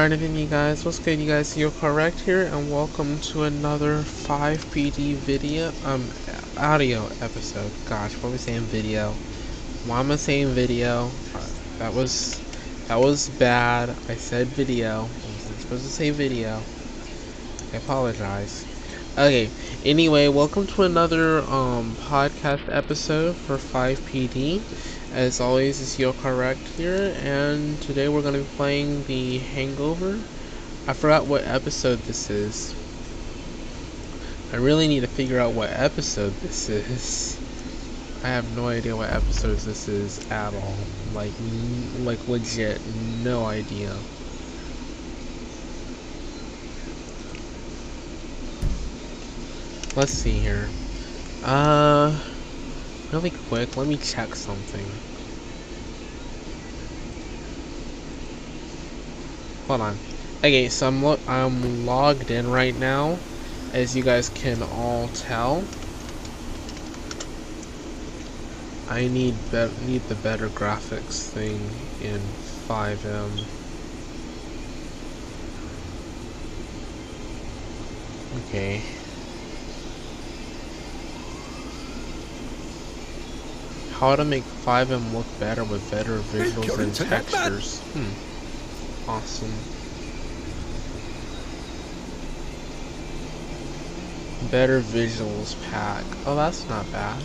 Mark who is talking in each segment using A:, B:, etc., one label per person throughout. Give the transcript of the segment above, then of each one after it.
A: Alright then you guys, what's good you guys, you're correct here and welcome to another FivePD video, um, audio episode. Gosh, what am I saying video? Why am I saying video? Uh, that was, that was bad. I said video. I wasn't supposed to say video. I apologize. Okay, anyway, welcome to another, um, podcast episode for FivePD. As always, it's YoCarWrecked here, and today we're going to be playing the Hangover. I forgot what episode this is. I really need to figure out what episode this is. I have no idea what episodes this is at all. Like, like legit, no idea. Let's see here. Uh really quick, let me check something. Hold on. Okay, so I'm lo I'm logged in right now, as you guys can all tell. I need need the better graphics thing in FiveM. Okay. how to make FiveM look better with better visuals and textures. Hmm. Awesome. Better visuals pack. Oh, that's not bad.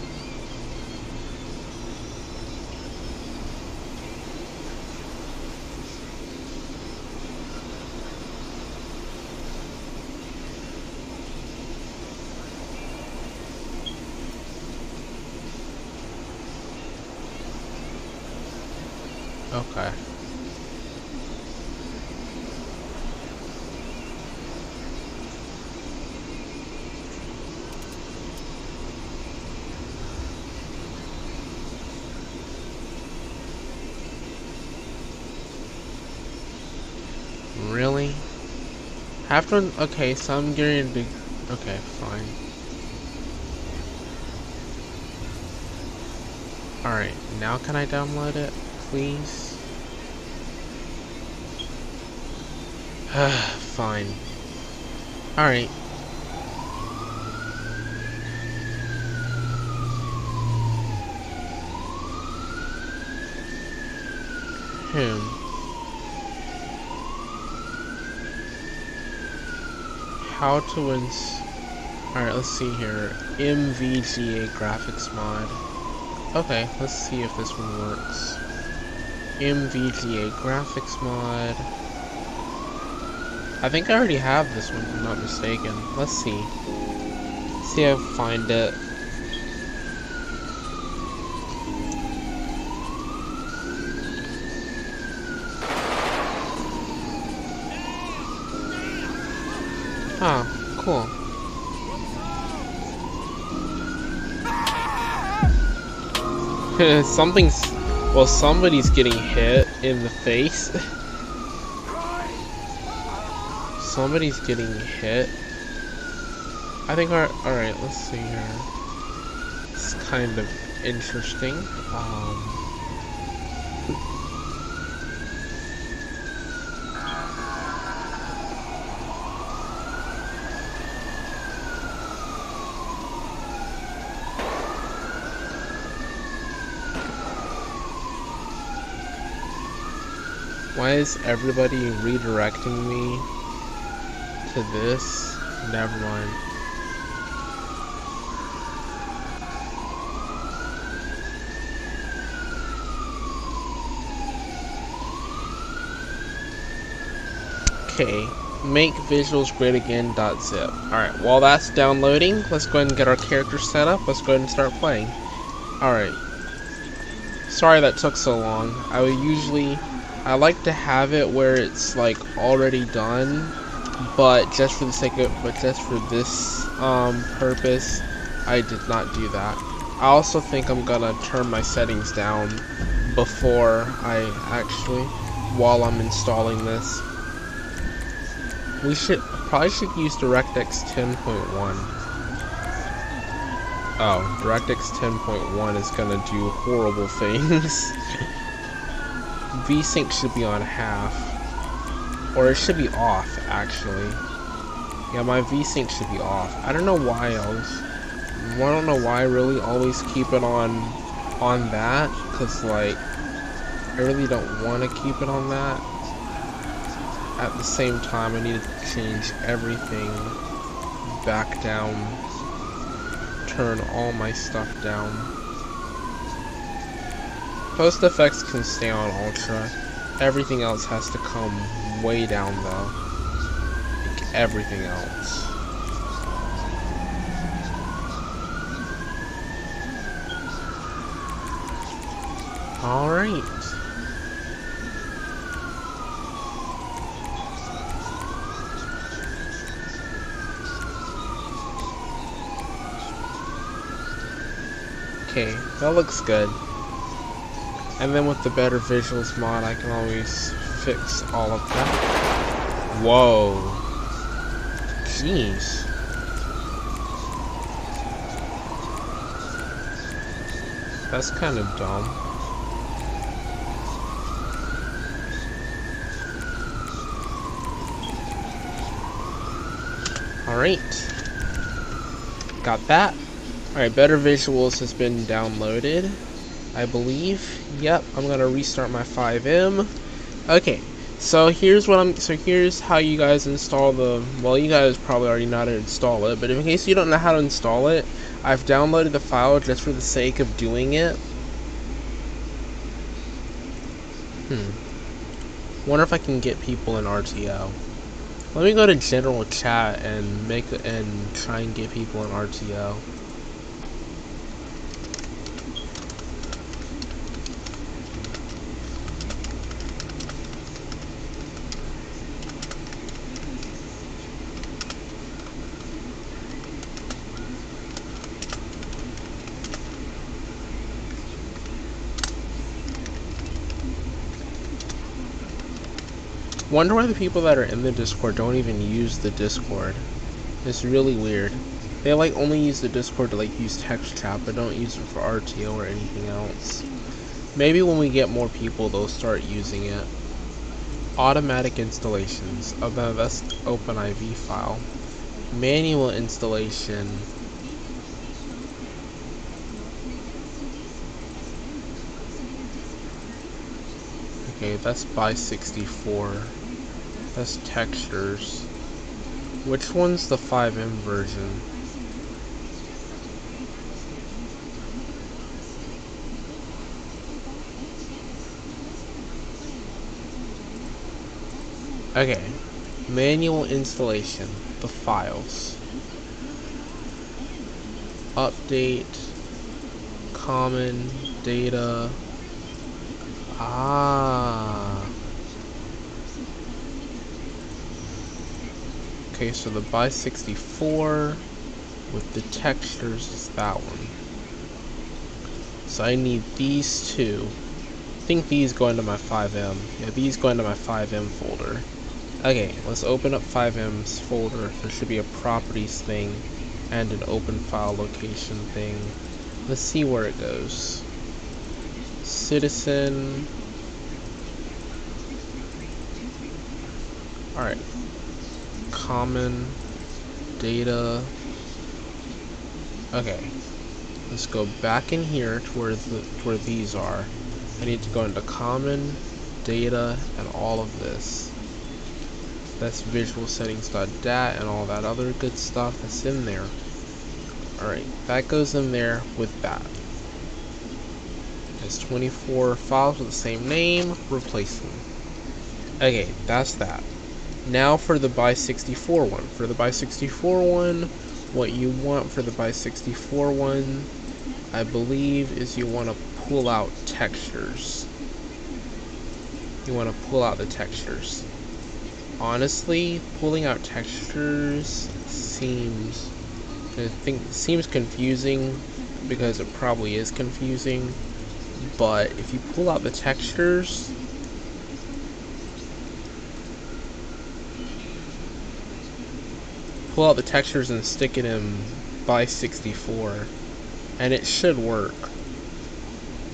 A: Okay. Really? After, okay, so I'm getting to, okay, fine. Alright, now can I download it, please? Fine. Alright. Hmm. How to ins... Alright, let's see here. MVGA graphics mod. Okay, let's see if this one works. MVGA graphics mod. I think I already have this one, if I'm not mistaken. Let's see. Let's see if I find it. Ah, cool. Something's... Well, somebody's getting hit in the face. somebody's getting hit. I think our alright, let's see here. It's kind of interesting. Um, everybody redirecting me to this? Never mind. Okay, make visuals great again dot zip. Alright, while that's downloading, let's go ahead and get our character set up. Let's go ahead and start playing. Alright. Sorry that took so long. I would usually I like to have it where it's like already done but just for the sake of but just for this um, purpose I did not do that. I also think I'm gonna turn my settings down before I actually while I'm installing this. We should probably should use DirectX 10.1 oh DirectX 10.1 is gonna do horrible things VSync should be on half Or it should be off, actually. Yeah, my VSync should be off. I don't know why I was... I don't know why I really always keep it on on that, because, like, I really don't want to keep it on that. At the same time, I need to change everything back down. Turn all my stuff down. Post effects can stay on ultra. Everything else has to come way down though. Like everything else. Alright. Okay, that looks good. And then with the better visuals mod, I can always fix all of that. Whoa. Jeez. That's kind of dumb. Alright. Got that. Alright, Better Visuals has been downloaded. I believe. Yep, I'm gonna restart my FiveM. Okay, so here's what I'm. So here's how you guys install the. Well, you guys probably already know how to install it, but in case you don't know how to install it, I've downloaded the file just for the sake of doing it. Hmm. Wonder if I can get people in RTO. Let me go to general chat and make and try and get people in RTO. Wonder why the people that are in the Discord don't even use the Discord. It's really weird. They like only use the Discord to like use text chat, but don't use it for RTO or anything else. Maybe when we get more people, they'll start using it. Automatic installations of the best OpenIV file. Manual installation. Okay, that's by 64. That's textures. Which one's the 5M version? Okay. Manual installation. The files. Update. Common. Data. Ah. Okay, so the by 64 with the textures is that one. So I need these two. I think these go into my FiveM. Yeah, these go into my FiveM folder. Okay, let's open up FiveM's folder. There should be a properties thing and an open file location thing. Let's see where it goes. Citizen. Alright, common data. Okay, let's go back in here to where the where these are. I need to go into common data and all of this. That's visual settings.dat and all that other good stuff that's in there. Alright, that goes in there with that. There's 24 files with the same name, replace them. Okay, that's that. Now for the by 64 one. For the by 64 one, what you want for the by 64 one, I believe, is you want to pull out textures. You want to pull out the textures. Honestly, pulling out textures seems I think seems confusing because it probably is confusing. But if you pull out the textures, pull out the textures and stick it in by 64 and it should work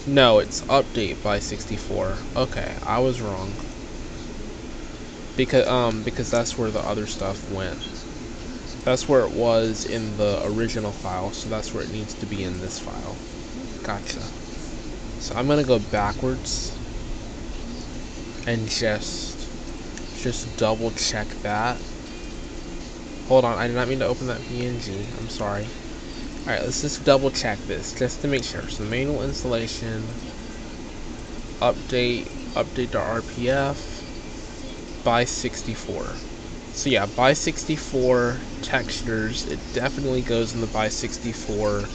A: no it's update by 64 okay I was wrong because um because that's where the other stuff went. That's where it was in the original file, so that's where it needs to be in this file. Gotcha. So I'm gonna go backwards and just just double check that. Hold on, I did not mean to open that PNG. I'm sorry. Alright, let's just double check this just to make sure. So manual installation, update, update to RPF by 64. So yeah, by 64 textures, it definitely goes in the by 64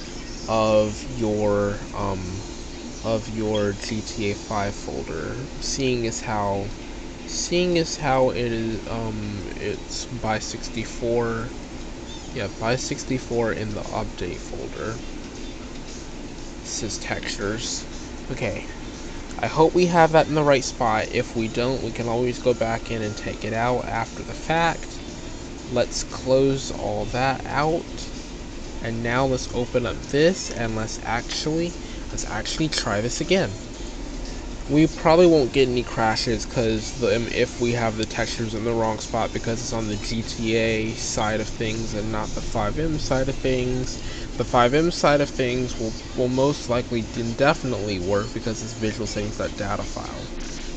A: of your um, of your GTA 5 folder. Seeing as how seeing as how it is um it's by 64 yeah by 64 in the update folder. This is textures. Okay. I hope we have that in the right spot. If we don't we can always go back in and take it out after the fact. Let's close all that out. And now let's open up this and let's actually let's actually try this again we probably won't get any crashes because um, if we have the textures in the wrong spot because it's on the GTA side of things and not the FiveM side of things. The FiveM side of things will, will most likely definitely work because it's visual settings that data file.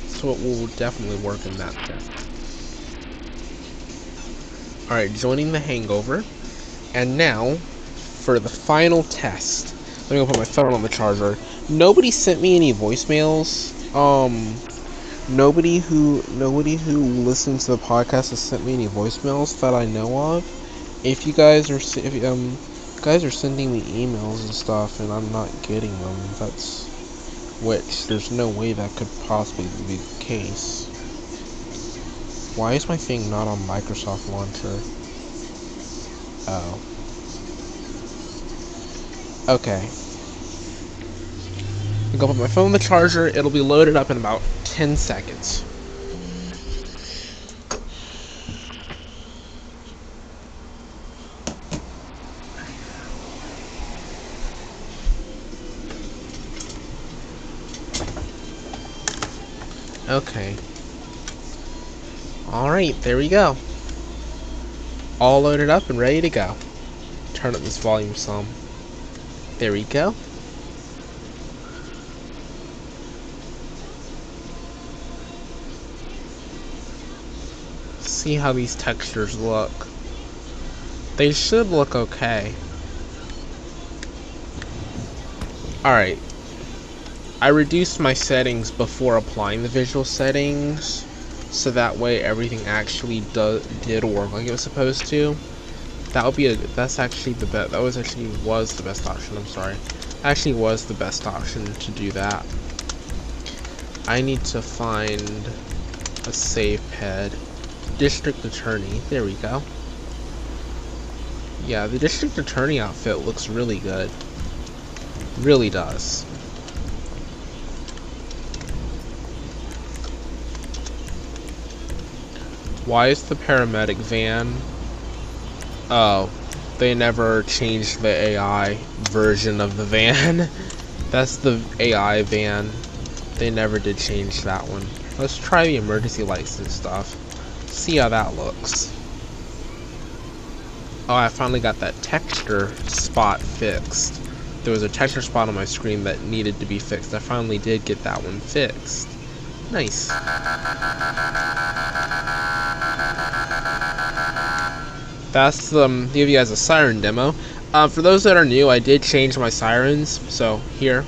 A: So it will definitely work in that sense. Alright, joining the hangover. And now, for the final test. Let me go put my phone on the charger. Nobody sent me any voicemails um nobody who nobody who listens to the podcast has sent me any voicemails that I know of. If you guys are if um guys are sending me emails and stuff and I'm not getting them, that's which there's no way that could possibly be the case. Why is my thing not on Microsoft Launcher? Oh. Okay. I go put my phone on the charger, it'll be loaded up in about 10 seconds. Okay. Alright, there we go. All loaded up and ready to go. Turn up this volume some. There we go. See how these textures look. They should look okay. Alright. I reduced my settings before applying the visual settings, so that way everything actually do, did work like it was supposed to. That would be a, that's actually the best, that was actually, was the best option, I'm sorry. Actually was the best option to do that. I need to find a save ped district attorney. There we go. Yeah, the district attorney outfit looks really good. Really does. Why is the paramedic van? Oh, they never changed the AI version of the van. That's the AI van. They never did change that one. Let's try the emergency license stuff see how that looks. Oh, I finally got that texture spot fixed. There was a texture spot on my screen that needed to be fixed. I finally did get that one fixed. Nice. That's um, give you guys a siren demo. Uh, for those that are new, I did change my sirens. So here,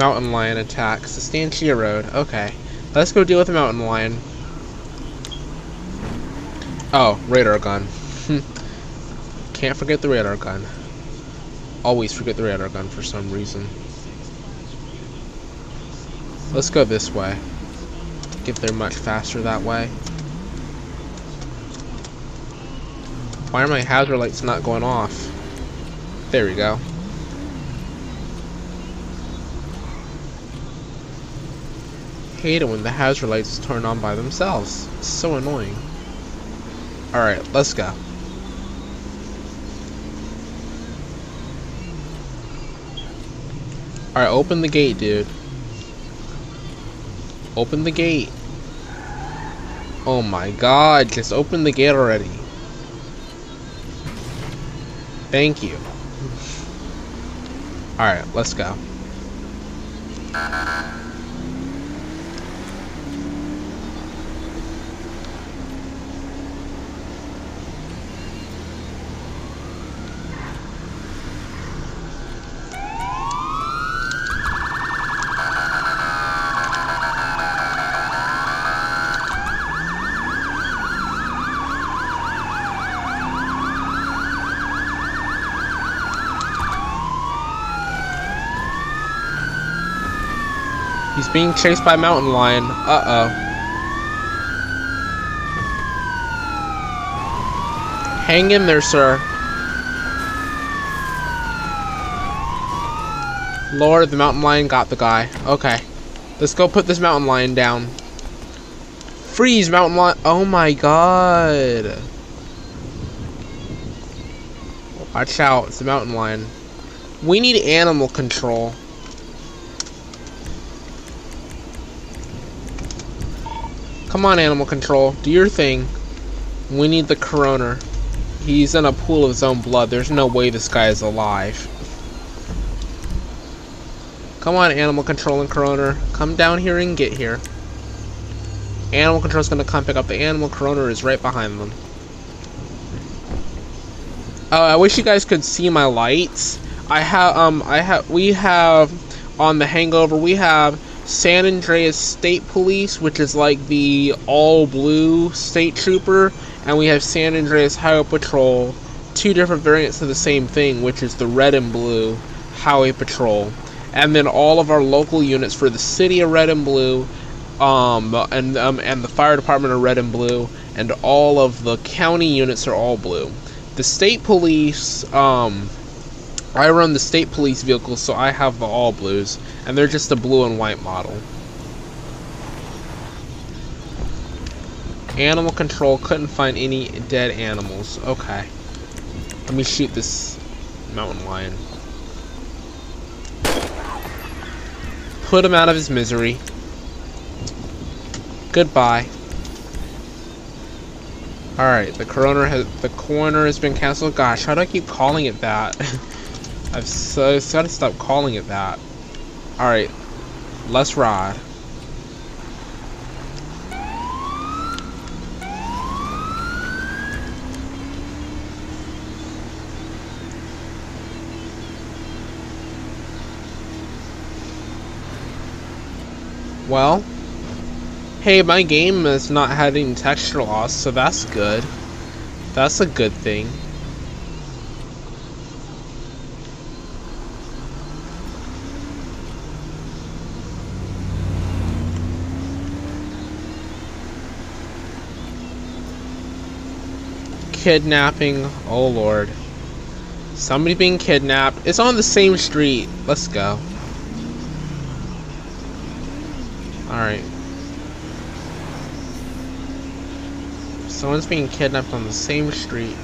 A: Mountain lion attack. Estancia Road. Okay. Let's go deal with the mountain lion. Oh, radar gun. Hmm. Can't forget the radar gun. Always forget the radar gun for some reason. Let's go this way. Get there much faster that way. Why are my hazard lights not going off? There we go. hate it when the hazard lights turn on by themselves. It's so annoying. Alright, let's go. Alright, open the gate, dude. Open the gate. Oh my god, just open the gate already. Thank you. Alright, let's go. He's being chased by mountain lion. Uh-oh. Hang in there, sir. Lord, the mountain lion got the guy. Okay. Let's go put this mountain lion down. Freeze, mountain lion. Oh my god. Watch out, it's a mountain lion. We need animal control. Come on, animal control. Do your thing. We need the coroner. He's in a pool of his own blood. There's no way this guy is alive. Come on, animal control and coroner. Come down here and get here. Animal control's gonna come pick up the animal. Coroner is right behind them. Oh, I wish you guys could see my lights. I have, um, I have, we have, on the hangover, we have San Andreas State Police, which is like the all blue state trooper, and we have San Andreas Highway Patrol, two different variants of the same thing, which is the red and blue Highway Patrol. And then all of our local units for the city of red and blue, um, and um, and the fire department are red and blue, and all of the county units are all blue. The state police, um, I run the state police vehicles, so I have the all blues, and they're just a blue and white model. Animal control couldn't find any dead animals. Okay. Let me shoot this mountain lion. Put him out of his misery. Goodbye. Alright, the coroner has the coroner has been cancelled. Gosh, how do I keep calling it that? I've so gotta stop calling it that. Alright, let's ride. Well, hey, my game is not having texture loss, so that's good. That's a good thing. Kidnapping. Oh lord. Somebody being kidnapped. It's on the same street. Let's go. Alright. Someone's being kidnapped on the same street.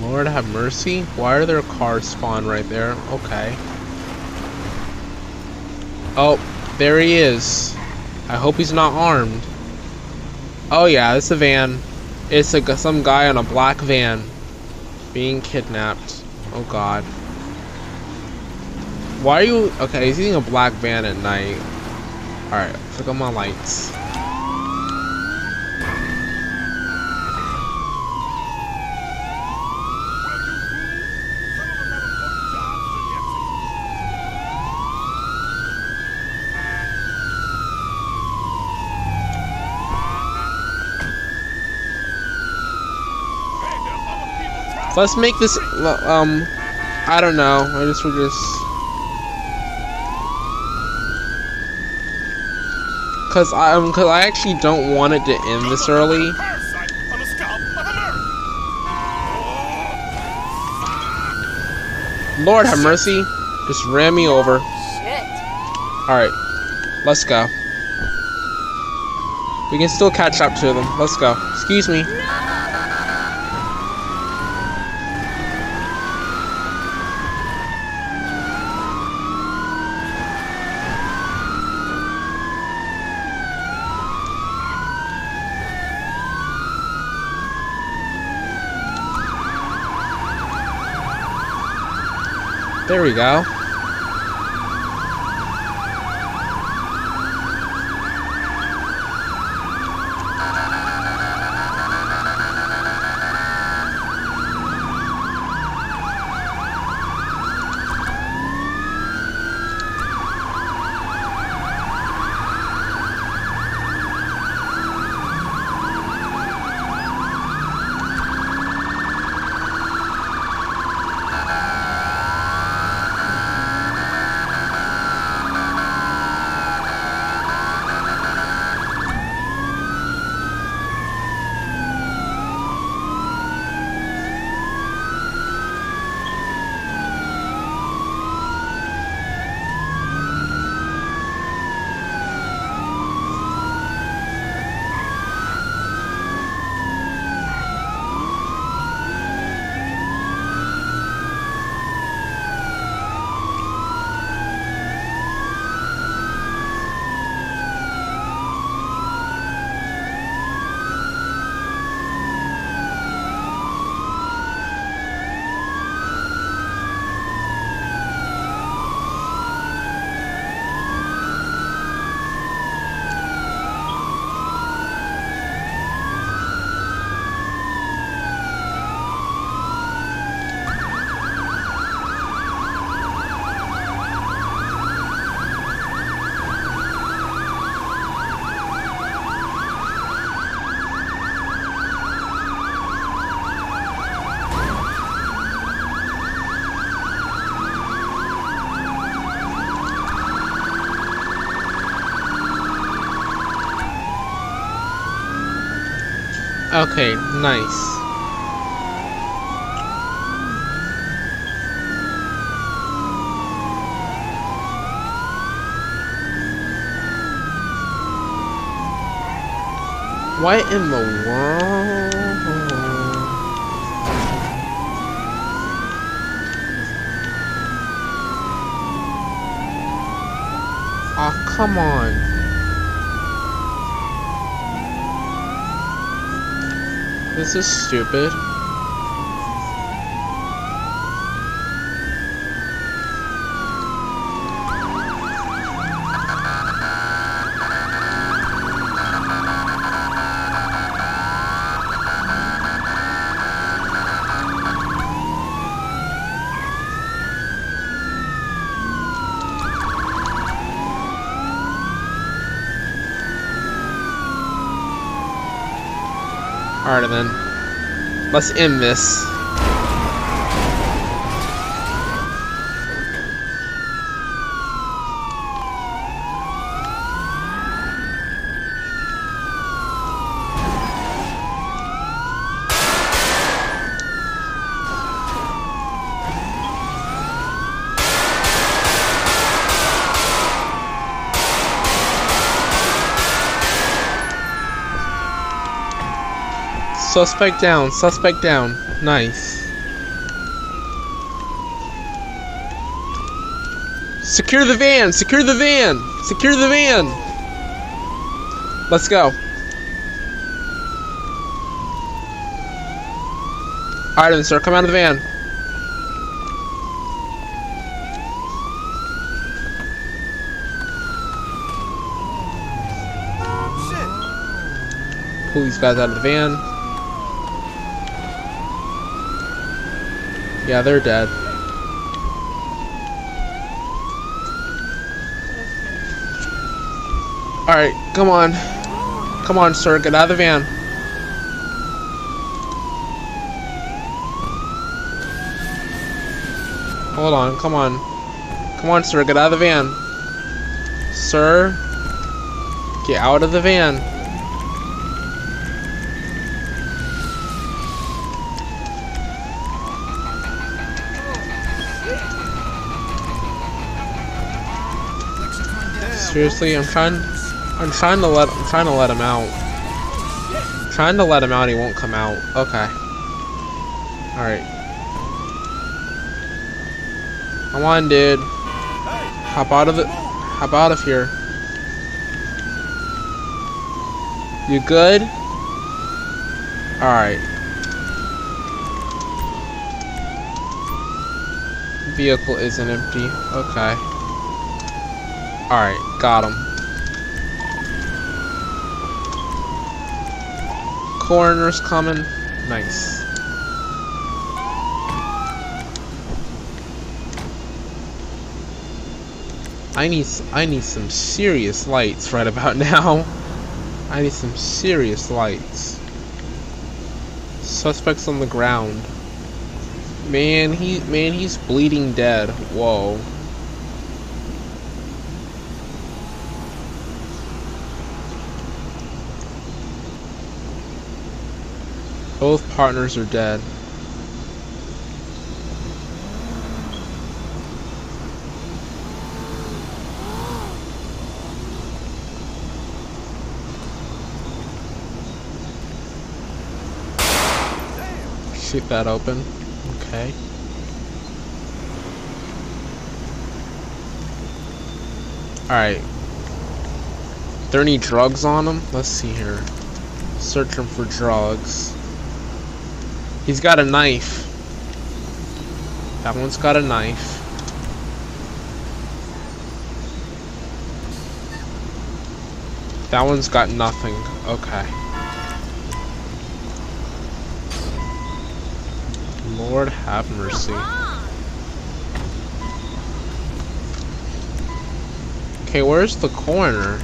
A: Lord have mercy. Why are there cars spawned right there? Okay. Oh, there he is. I hope he's not armed. Oh yeah, it's a van. It's a, some guy on a black van being kidnapped. Oh god. Why are you... Okay, he's using a black van at night. Alright, click on my lights. Let's make this, um, I don't know. I just, we just... Cause I, um, cause I actually don't want it to end this early. Lord have mercy. Just ran me over. Alright. Let's go. We can still catch up to them. Let's go. Excuse me. There we go. Okay, nice. What in the world? Oh, come on. This is stupid. Alright then. Let's end this. Suspect down, suspect down. Nice. Secure the van, secure the van, secure the van. Let's go. Alright then, sir, come out of the van. Pull these guys out of the van. Yeah, they're dead. Alright, come on. Come on, sir, get out of the van. Hold on, come on. Come on, sir, get out of the van. Sir, get out of the van. Seriously, I'm trying. I'm trying to let. I'm trying to let him out. I'm trying to let him out. He won't come out. Okay. All right. Come on, dude. Hop out of it. Hop out of here. You good? Alright. Vehicle isn't empty. Okay. Alright, got him. Coroner's coming. Nice. I need I need some serious lights right about now. I need some serious lights. Suspects on the ground. Man, he man, he's bleeding dead. Whoa. Both partners are dead. Keep that open. Okay. Alright. There any drugs on them? Let's see here. Searching for drugs. He's got a knife. That one's got a knife. That one's got nothing. Okay. Lord have mercy. Okay, where's the coroner?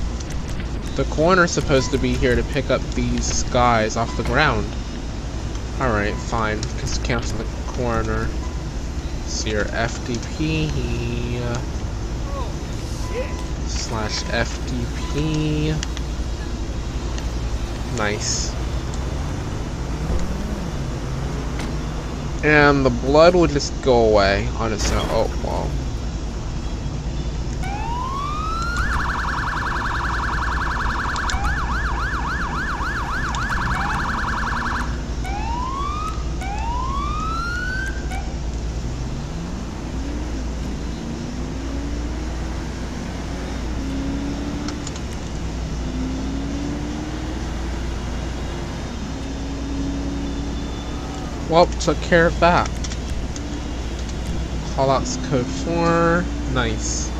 A: The coroner's supposed to be here to pick up these guys off the ground. Alright, fine. Just cancel the coroner. See your FDP slash FDP. Nice. And the blood will just go away on its own. Oh, wow. Well, took care of that. Callouts code 4. Nice.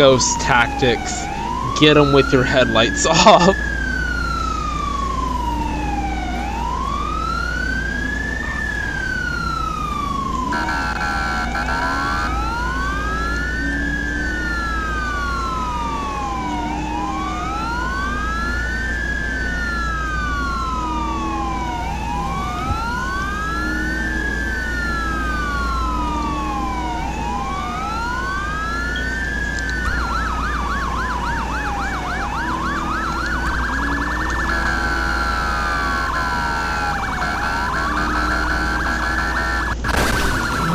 A: Ghost tactics. Get them with your headlights off.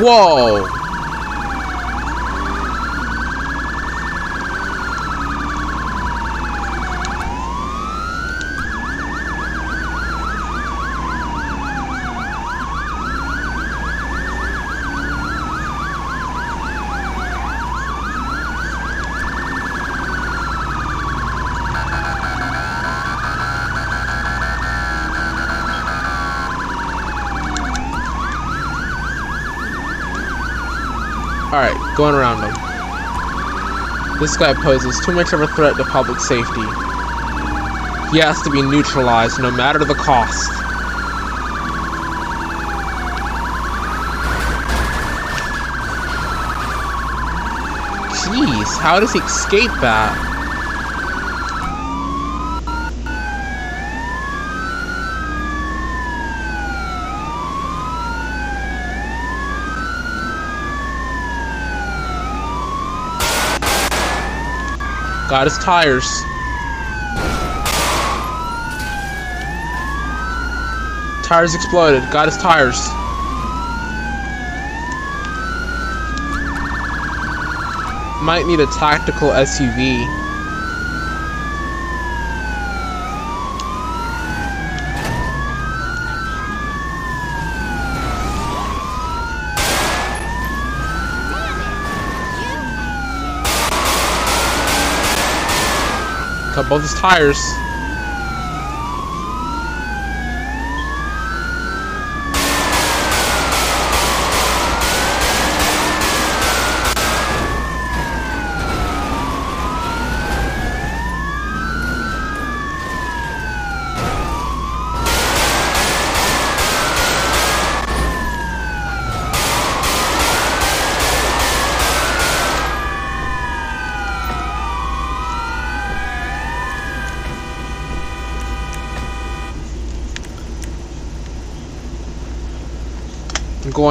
A: Whoa! Alright, going around him. This guy poses too much of a threat to public safety. He has to be neutralized no matter the cost. Jeez, how does he escape that? Got his tires. Tires exploded. Got his tires. Might need a tactical SUV. Cut both his tires.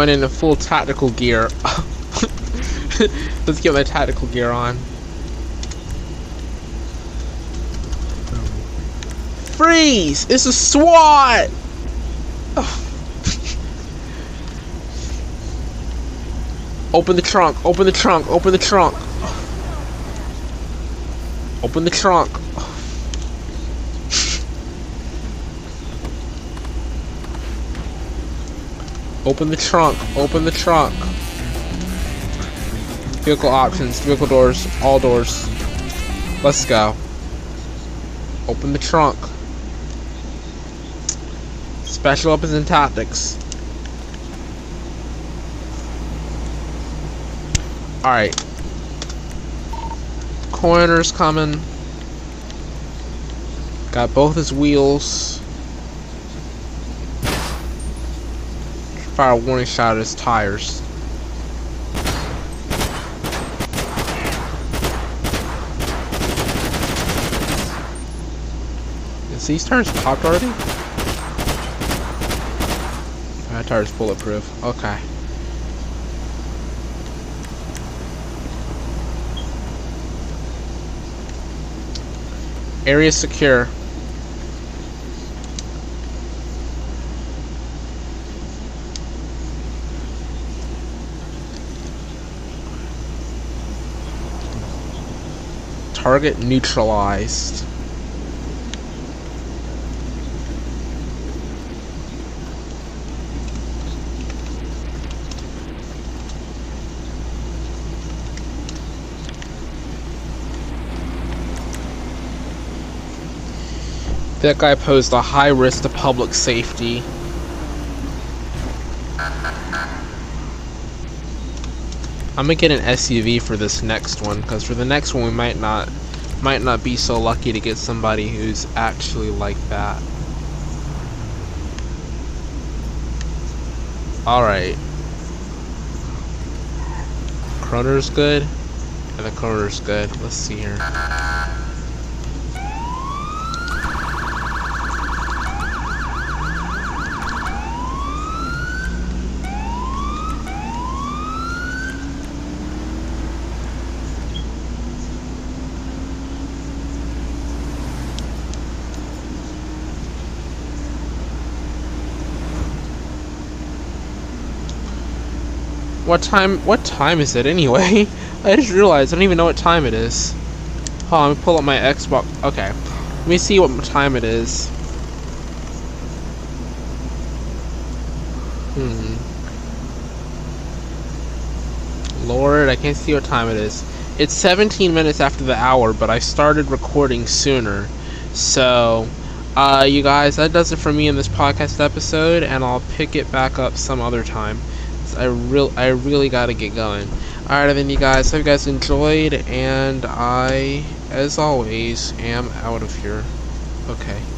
A: Going into full tactical gear. Let's get my tactical gear on. Freeze! It's a SWAT! open the trunk, open the trunk, open the trunk. Open the trunk. Open the trunk. Open the trunk. Vehicle options. Vehicle doors. All doors. Let's go. Open the trunk. Special weapons and tactics. Alright. Coroner's coming. Got both his wheels. Fire warning shot at his tires. Is these tires popped already? That tire's bulletproof. Okay. Area secure. Target neutralized. That guy posed a high risk to public safety. I'm gonna get an SUV for this next one, because for the next one we might not might not be so lucky to get somebody who's actually like that. Alright. Coroner's good. And the Coroner's good. Let's see here. What time? What time is it anyway? I just realized I don't even know what time it is. On, let me pull up my Xbox. Okay, let me see what time it is. Hmm. Lord, I can't see what time it is. It's 17 minutes after the hour, but I started recording sooner. So, uh, you guys, that does it for me in this podcast episode, and I'll pick it back up some other time. I real I really gotta get going. Alright then you guys, hope you guys enjoyed and I as always am out of here. Okay.